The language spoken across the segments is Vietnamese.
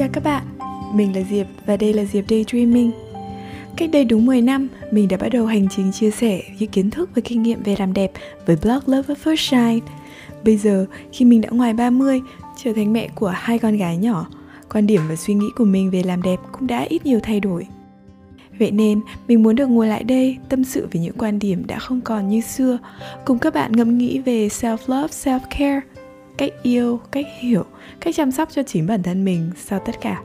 chào các bạn, mình là Diệp và đây là Diệp Daydreaming. Cách đây đúng 10 năm, mình đã bắt đầu hành trình chia sẻ những kiến thức và kinh nghiệm về làm đẹp với blog Love at First Shine Bây giờ, khi mình đã ngoài 30, trở thành mẹ của hai con gái nhỏ Quan điểm và suy nghĩ của mình về làm đẹp cũng đã ít nhiều thay đổi. Vậy nên, mình muốn được ngồi lại đây tâm sự về những quan điểm đã không còn như xưa Cùng các bạn ngẫm nghĩ về self-love, self-care Cách yêu, cách hiểu, cách chăm sóc cho chính bản thân mình sau tất cả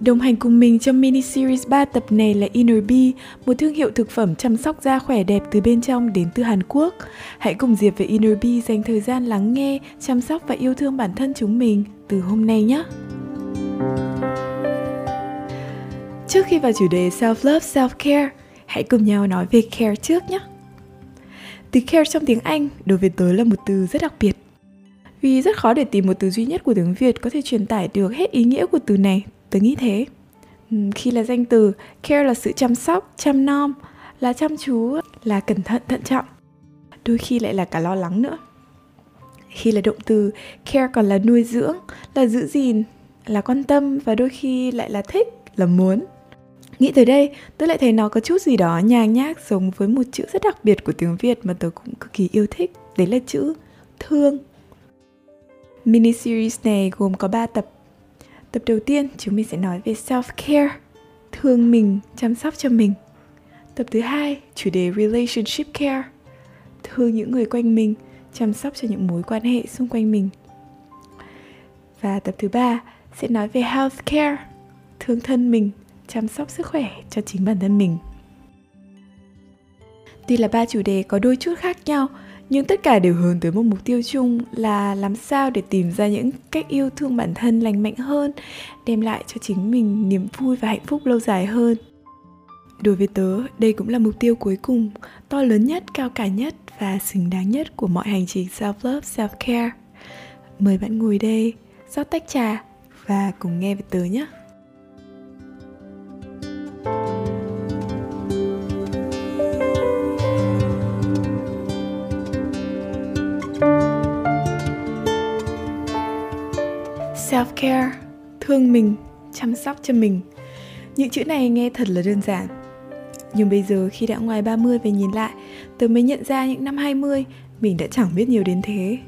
Đồng hành cùng mình trong mini series 3 tập này là Inner Bee, một thương hiệu thực phẩm chăm sóc da khỏe đẹp từ bên trong đến từ Hàn Quốc. Hãy cùng Diệp và Inner Bee dành thời gian lắng nghe, chăm sóc và yêu thương bản thân chúng mình từ hôm nay nhé. Trước khi vào chủ đề self-love, self-care, hãy cùng nhau nói về care trước nhé. Từ care trong tiếng Anh đối với tớ là một từ rất đặc biệt. Vì rất khó để tìm một từ duy nhất của tiếng Việt có thể truyền tải được hết ý nghĩa của từ này. Tớ nghĩ thế. Khi là danh từ, care là sự chăm sóc, chăm nom, là chăm chú, là cẩn thận thận trọng. Đôi khi lại là cả lo lắng nữa. Khi là động từ, care còn là nuôi dưỡng, là giữ gìn, là quan tâm và đôi khi lại là thích, là muốn. Nghĩ tới đây tôi lại thấy nó có chút gì đó nhàng nhác giống với một chữ rất đặc biệt của tiếng việt mà tôi cũng cực kỳ yêu thích. Đấy là chữ thương mini series này gồm có 3 tập Tập đầu tiên chúng mình sẽ nói về self-care, thương mình, chăm sóc cho mình. Tập thứ hai, chủ đề relationship care, thương những người quanh mình, chăm sóc cho những mối quan hệ xung quanh mình. Và tập thứ ba sẽ nói về health care, thương thân mình, chăm sóc sức khỏe cho chính bản thân mình. Tuy là ba chủ đề có đôi chút khác nhau, nhưng tất cả đều hướng tới một mục tiêu chung là làm sao để tìm ra những cách yêu thương bản thân lành mạnh hơn, đem lại cho chính mình niềm vui và hạnh phúc lâu dài hơn. Đối với tớ, đây cũng là mục tiêu cuối cùng, to lớn nhất, cao cả nhất và xứng đáng nhất của mọi hành trình self love self care mời bạn ngồi đây, rót tách trà và cùng nghe về tớ nhé. Self-care, thương mình, chăm sóc cho mình. Những chữ này nghe thật là đơn giản. Nhưng bây giờ khi đã ngoài 30 về nhìn lại, tớ mới nhận ra những năm 20 mình đã chẳng biết nhiều đến thế.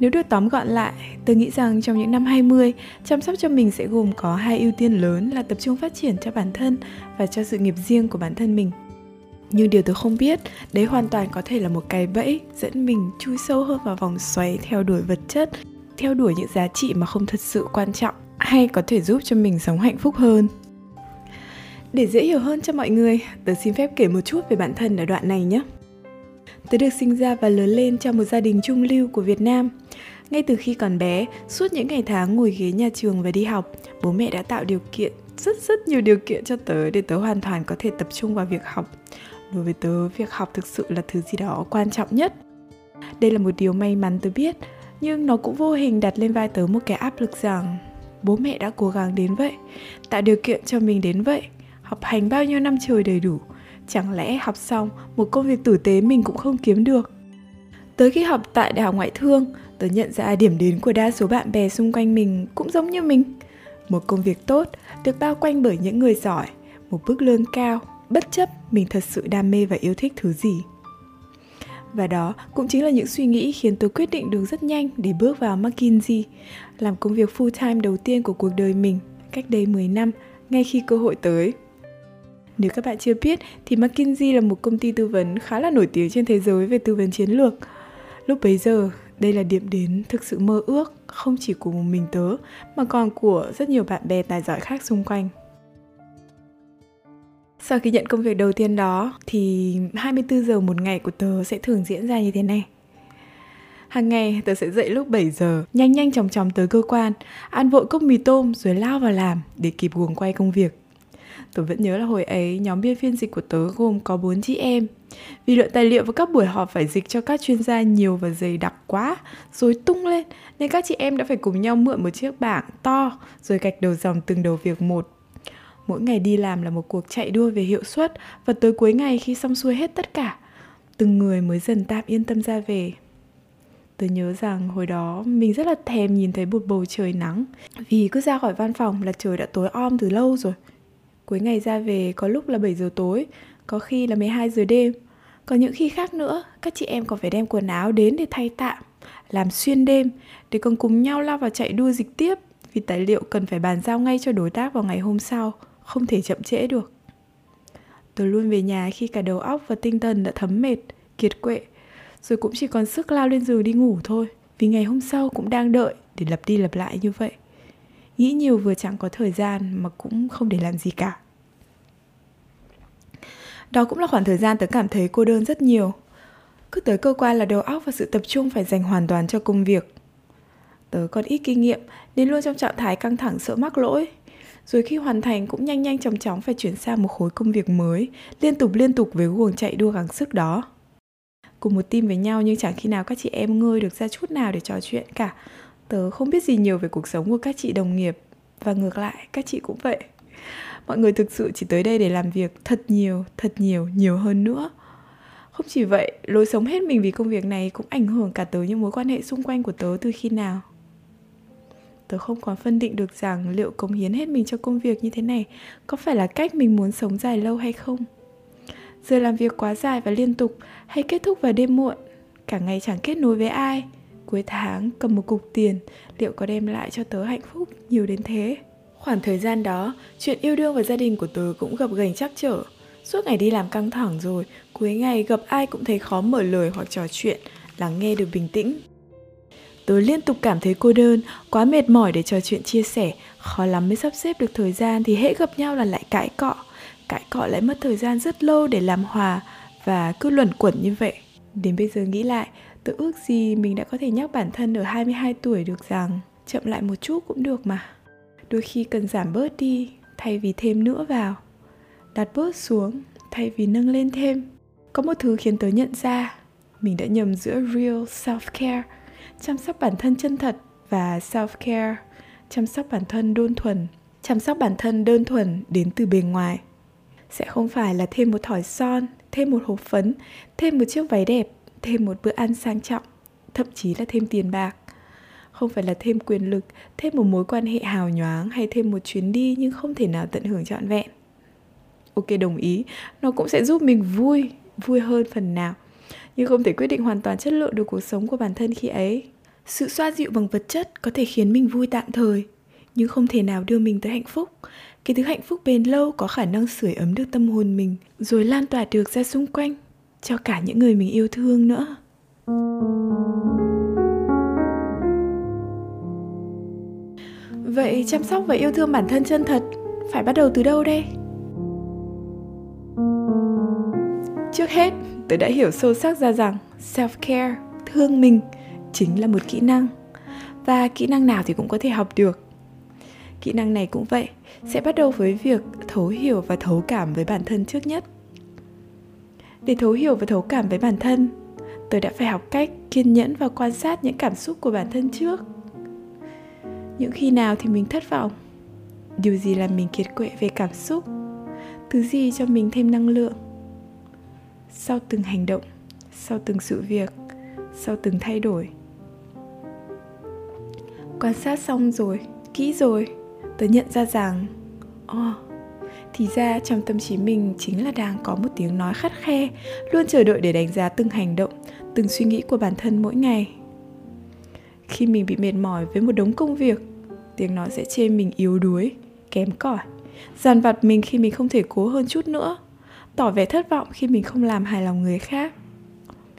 Nếu được tóm gọn lại, tôi nghĩ rằng trong những năm 20, chăm sóc cho mình sẽ gồm có hai ưu tiên lớn là tập trung phát triển cho bản thân và cho sự nghiệp riêng của bản thân mình. Nhưng điều tôi không biết, đấy hoàn toàn có thể là một cái bẫy dẫn mình chui sâu hơn vào vòng xoáy theo đuổi vật chất theo đuổi những giá trị mà không thật sự quan trọng hay có thể giúp cho mình sống hạnh phúc hơn. Để dễ hiểu hơn cho mọi người, tớ xin phép kể một chút về bản thân ở đoạn này nhé. Tớ được sinh ra và lớn lên trong một gia đình trung lưu của việt nam. Ngay từ khi còn bé, suốt những ngày tháng ngồi ghế nhà trường và đi học, bố mẹ đã tạo điều kiện, rất rất nhiều điều kiện cho tớ để tớ hoàn toàn có thể tập trung vào việc học. Đối với tớ, việc học thực sự là thứ gì đó quan trọng nhất. Đây là một điều may mắn tớ biết nhưng nó cũng vô hình đặt lên vai tớ một cái áp lực rằng, bố mẹ đã cố gắng đến vậy, tạo điều kiện cho mình đến vậy, học hành bao nhiêu năm trời đầy đủ, chẳng lẽ học xong một công việc tử tế mình cũng không kiếm được? Tới khi học tại đại học ngoại thương, tớ nhận ra điểm đến của đa số bạn bè xung quanh mình cũng giống như mình. Một công việc tốt được bao quanh bởi những người giỏi, một mức lương cao, bất chấp mình thật sự đam mê và yêu thích thứ gì và đó cũng chính là những suy nghĩ khiến tôi quyết định được rất nhanh để bước vào McKinsey, làm công việc full time đầu tiên của cuộc đời mình cách đây 10 năm, ngay khi cơ hội tới. Nếu các bạn chưa biết thì McKinsey là một công ty tư vấn khá là nổi tiếng trên thế giới về tư vấn chiến lược. Lúc bấy giờ, đây là điểm đến thực sự mơ ước không chỉ của một mình tớ mà còn của rất nhiều bạn bè tài giỏi khác xung quanh. Sau khi nhận công việc đầu tiên đó thì 24 giờ một ngày của tớ sẽ thường diễn ra như thế này. Hàng ngày tớ sẽ dậy lúc 7 giờ, nhanh nhanh chóng chóng tới cơ quan, ăn vội cốc mì tôm rồi lao vào làm để kịp guồng quay công việc. Tớ vẫn nhớ là hồi ấy nhóm biên phiên dịch của tớ gồm có 4 chị em. Vì lượng tài liệu và các buổi họp phải dịch cho các chuyên gia nhiều và dày đặc quá, rồi tung lên, nên các chị em đã phải cùng nhau mượn một chiếc bảng to rồi gạch đầu dòng từng đầu việc một Mỗi ngày đi làm là một cuộc chạy đua về hiệu suất và tới cuối ngày khi xong xuôi hết tất cả, từng người mới dần tạm yên tâm ra về. Tớ nhớ rằng hồi đó mình rất là thèm nhìn thấy một bầu trời nắng Vì cứ ra khỏi văn phòng là trời đã tối om từ lâu rồi. Cuối ngày ra về có lúc là 7 giờ tối Có khi là 12 giờ đêm. Có những khi khác nữa Các chị em còn phải đem quần áo đến để thay tạm Làm xuyên đêm Để còn cùng nhau lao vào chạy đua dịch tiếp Vì tài liệu cần phải bàn giao ngay cho đối tác vào ngày hôm sau. Không thể chậm trễ được. Tôi luôn về nhà khi cả đầu óc và tinh thần đã thấm mệt, kiệt quệ. Rồi cũng chỉ còn sức lao lên giường đi ngủ thôi Vì ngày hôm sau cũng đang đợi để lặp đi lặp lại như vậy. Nghĩ nhiều vừa chẳng có thời gian mà cũng không để làm gì cả. Đó cũng là khoảng thời gian tớ cảm thấy cô đơn rất nhiều. Cứ tới cơ quan là đầu óc và sự tập trung phải dành hoàn toàn cho công việc. Tớ còn ít kinh nghiệm nên luôn trong trạng thái căng thẳng sợ mắc lỗi rồi khi hoàn thành cũng nhanh nhanh chóng chóng phải chuyển sang một khối công việc mới, liên tục liên tục với guồng chạy đua gắng sức đó. Cùng một team với nhau nhưng chẳng khi nào các chị em ngơi được ra chút nào để trò chuyện cả. Tớ không biết gì nhiều về cuộc sống của các chị đồng nghiệp và ngược lại các chị cũng vậy. Mọi người thực sự chỉ tới đây để làm việc thật nhiều, thật nhiều, nhiều hơn nữa. Không chỉ vậy, lối sống hết mình vì công việc này cũng ảnh hưởng cả tới những mối quan hệ xung quanh của tớ từ khi nào tớ không còn phân định được rằng liệu cống hiến hết mình cho công việc như thế này có phải là cách mình muốn sống dài lâu hay không. Giờ làm việc quá dài và liên tục hay kết thúc vào đêm muộn, cả ngày chẳng kết nối với ai. Cuối tháng, cầm một cục tiền, liệu có đem lại cho tớ hạnh phúc nhiều đến thế? Khoảng thời gian đó, chuyện yêu đương và gia đình của tớ cũng gặp gành chắc trở. Suốt ngày đi làm căng thẳng rồi, cuối ngày gặp ai cũng thấy khó mở lời hoặc trò chuyện, lắng nghe được bình tĩnh. Tớ liên tục cảm thấy cô đơn, quá mệt mỏi để trò chuyện chia sẻ, khó lắm mới sắp xếp được thời gian thì hễ gặp nhau là lại cãi cọ. Cãi cọ lại mất thời gian rất lâu để làm hòa và cứ luẩn quẩn như vậy. Đến bây giờ nghĩ lại, tớ ước gì mình đã có thể nhắc bản thân ở 22 tuổi được rằng chậm lại một chút cũng được mà. Đôi khi cần giảm bớt đi thay vì thêm nữa vào. Đặt bớt xuống thay vì nâng lên thêm. Có một thứ khiến tớ nhận ra mình đã nhầm giữa real self-care chăm sóc bản thân chân thật và self care chăm sóc bản thân đơn thuần. Chăm sóc bản thân đơn thuần đến từ bề ngoài. Sẽ không phải là thêm một thỏi son, thêm một hộp phấn, thêm một chiếc váy đẹp, thêm một bữa ăn sang trọng, thậm chí là thêm tiền bạc. Không phải là thêm quyền lực, thêm một mối quan hệ hào nhoáng hay thêm một chuyến đi nhưng không thể nào tận hưởng trọn vẹn. Ok, đồng ý. Nó cũng sẽ giúp mình vui vui hơn phần nào nhưng không thể quyết định hoàn toàn chất lượng được cuộc sống của bản thân khi ấy. Sự xoa dịu bằng vật chất có thể khiến mình vui tạm thời, nhưng không thể nào đưa mình tới hạnh phúc. Cái thứ hạnh phúc bền lâu có khả năng sưởi ấm được tâm hồn mình, rồi lan tỏa được ra xung quanh, cho cả những người mình yêu thương nữa. Vậy chăm sóc và yêu thương bản thân chân thật phải bắt đầu từ đâu đây? Trước hết, tôi đã hiểu sâu sắc ra rằng self-care, thương mình chính là một kỹ năng. Và kỹ năng nào thì cũng có thể học được. Kỹ năng này cũng vậy, sẽ bắt đầu với việc thấu hiểu và thấu cảm với bản thân trước nhất. Để thấu hiểu và thấu cảm với bản thân, tôi đã phải học cách kiên nhẫn và quan sát những cảm xúc của bản thân trước. Những khi nào thì mình thất vọng, điều gì làm mình kiệt quệ về cảm xúc, thứ gì cho mình thêm năng lượng sau từng hành động sau từng sự việc sau từng thay đổi. Quan sát xong rồi kỹ rồi tớ nhận ra rằng ồ oh, thì ra trong tâm trí mình chính là đang có một tiếng nói khắt khe luôn chờ đợi để đánh giá từng hành động từng suy nghĩ của bản thân mỗi ngày. Khi mình bị mệt mỏi với một đống công việc tiếng nói sẽ chê mình yếu đuối kém cỏi dằn vặt mình khi mình không thể cố hơn chút nữa tỏ vẻ thất vọng khi mình không làm hài lòng người khác.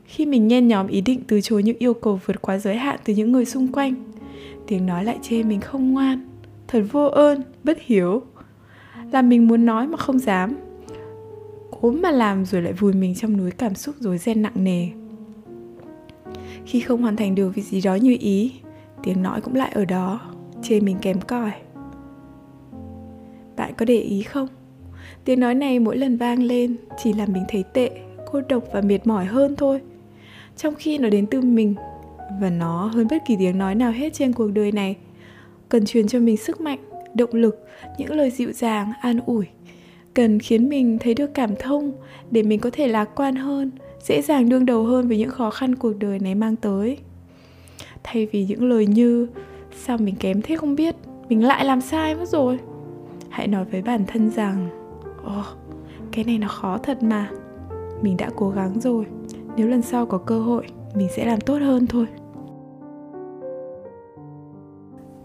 Khi mình nhen nhóm ý định từ chối những yêu cầu vượt quá giới hạn từ những người xung quanh, tiếng nói lại chê mình không ngoan, thật vô ơn, bất hiếu. Làm mình muốn nói mà không dám, cố mà làm rồi lại vùi mình trong núi cảm xúc rối ren nặng nề. Khi không hoàn thành được việc gì đó như ý, tiếng nói cũng lại ở đó, chê mình kém cỏi. Bạn có để ý không? Tiếng nói này mỗi lần vang lên chỉ làm mình thấy tệ, cô độc và mệt mỏi hơn thôi. Trong khi nó đến từ mình và nó hơn bất kỳ tiếng nói nào hết trên cuộc đời này. Cần truyền cho mình sức mạnh, động lực, những lời dịu dàng, an ủi. Cần khiến mình thấy được cảm thông để mình có thể lạc quan hơn, dễ dàng đương đầu hơn với những khó khăn cuộc đời này mang tới. thay vì những lời như sao mình kém thế không biết mình lại làm sai mất rồi hãy nói với bản thân rằng ồ oh, cái này nó khó thật mà mình đã cố gắng rồi nếu lần sau có cơ hội mình sẽ làm tốt hơn thôi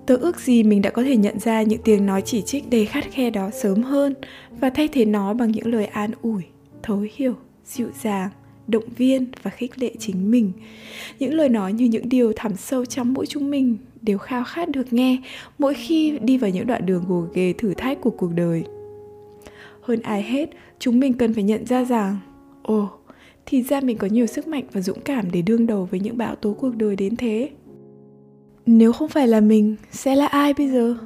Tớ ước gì mình đã có thể nhận ra những tiếng nói chỉ trích đầy khắt khe đó sớm hơn và thay thế nó bằng những lời an ủi, thấu hiểu, dịu dàng, động viên và khích lệ chính mình. Những lời nói như những điều thẳm sâu trong mỗi chúng mình đều khao khát được nghe mỗi khi đi vào những đoạn đường gồ ghề thử thách của cuộc đời. Hơn ai hết, chúng mình cần phải nhận ra rằng, ồ, thì ra mình có nhiều sức mạnh và dũng cảm để đương đầu với những bão tố cuộc đời đến thế. Nếu không phải là mình sẽ là ai bây giờ?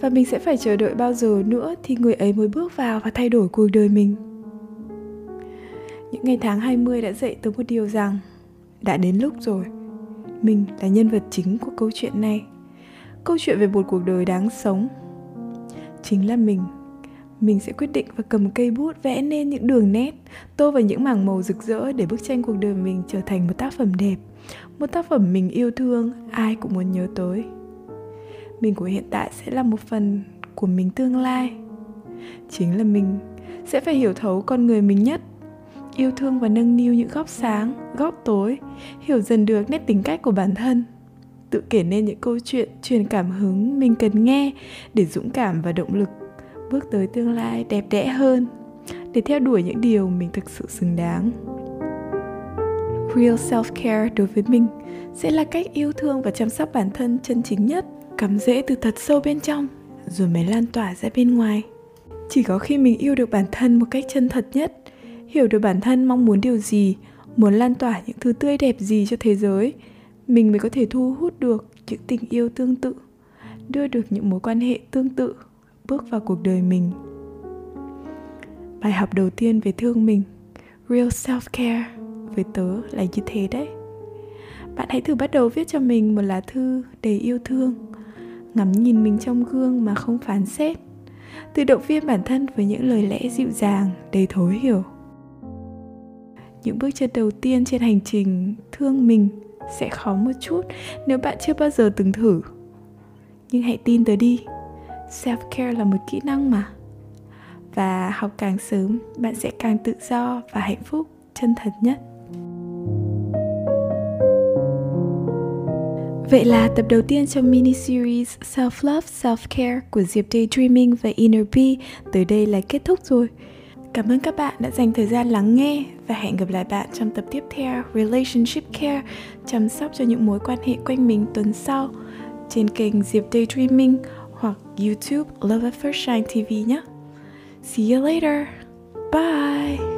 Và mình sẽ phải chờ đợi bao giờ nữa thì người ấy mới bước vào và thay đổi cuộc đời mình? Những ngày tháng 20 đã dạy tôi một điều rằng đã đến lúc rồi. Mình là nhân vật chính của câu chuyện này. Câu chuyện về một cuộc đời đáng sống chính là mình mình sẽ quyết định và cầm cây bút vẽ nên những đường nét, tô vào những mảng màu rực rỡ để bức tranh cuộc đời mình trở thành một tác phẩm đẹp. Một tác phẩm mình yêu thương, ai cũng muốn nhớ tới. Mình của hiện tại sẽ là một phần của mình tương lai. Chính là mình sẽ phải hiểu thấu con người mình nhất, yêu thương và nâng niu những góc sáng, góc tối, hiểu dần được nét tính cách của bản thân. Tự kể nên những câu chuyện truyền cảm hứng mình cần nghe để dũng cảm và động lực bước tới tương lai đẹp đẽ hơn để theo đuổi những điều mình thực sự xứng đáng. Real self care đối với mình sẽ là cách yêu thương và chăm sóc bản thân chân chính nhất, cắm rễ từ thật sâu bên trong, rồi mới lan tỏa ra bên ngoài. Chỉ có khi mình yêu được bản thân một cách chân thật nhất, hiểu được bản thân mong muốn điều gì, muốn lan tỏa những thứ tươi đẹp gì cho thế giới, mình mới có thể thu hút được những tình yêu tương tự, đưa được những mối quan hệ tương tự bước vào cuộc đời mình. Bài học đầu tiên về thương mình, real self care với tớ là như thế đấy. Bạn hãy thử bắt đầu viết cho mình một lá thư đầy yêu thương, ngắm nhìn mình trong gương mà không phán xét, tự động viên bản thân với những lời lẽ dịu dàng, đầy thấu hiểu. Những bước chân đầu tiên trên hành trình thương mình sẽ khó một chút nếu bạn chưa bao giờ từng thử. Nhưng hãy tin tớ đi self care là một kỹ năng mà. Và học càng sớm bạn sẽ càng tự do và hạnh phúc chân thật nhất. Vậy là tập đầu tiên trong mini series Self Love, Self Care của Diệp Daydreaming và Inner Bee tới đây là kết thúc rồi. Cảm ơn các bạn đã dành thời gian lắng nghe và hẹn gặp lại bạn trong tập tiếp theo Relationship Care, chăm sóc cho những mối quan hệ quanh mình tuần sau trên kênh Diệp Daydreaming hoặc YouTube Love at First Shine TV nhé. See you later. Bye.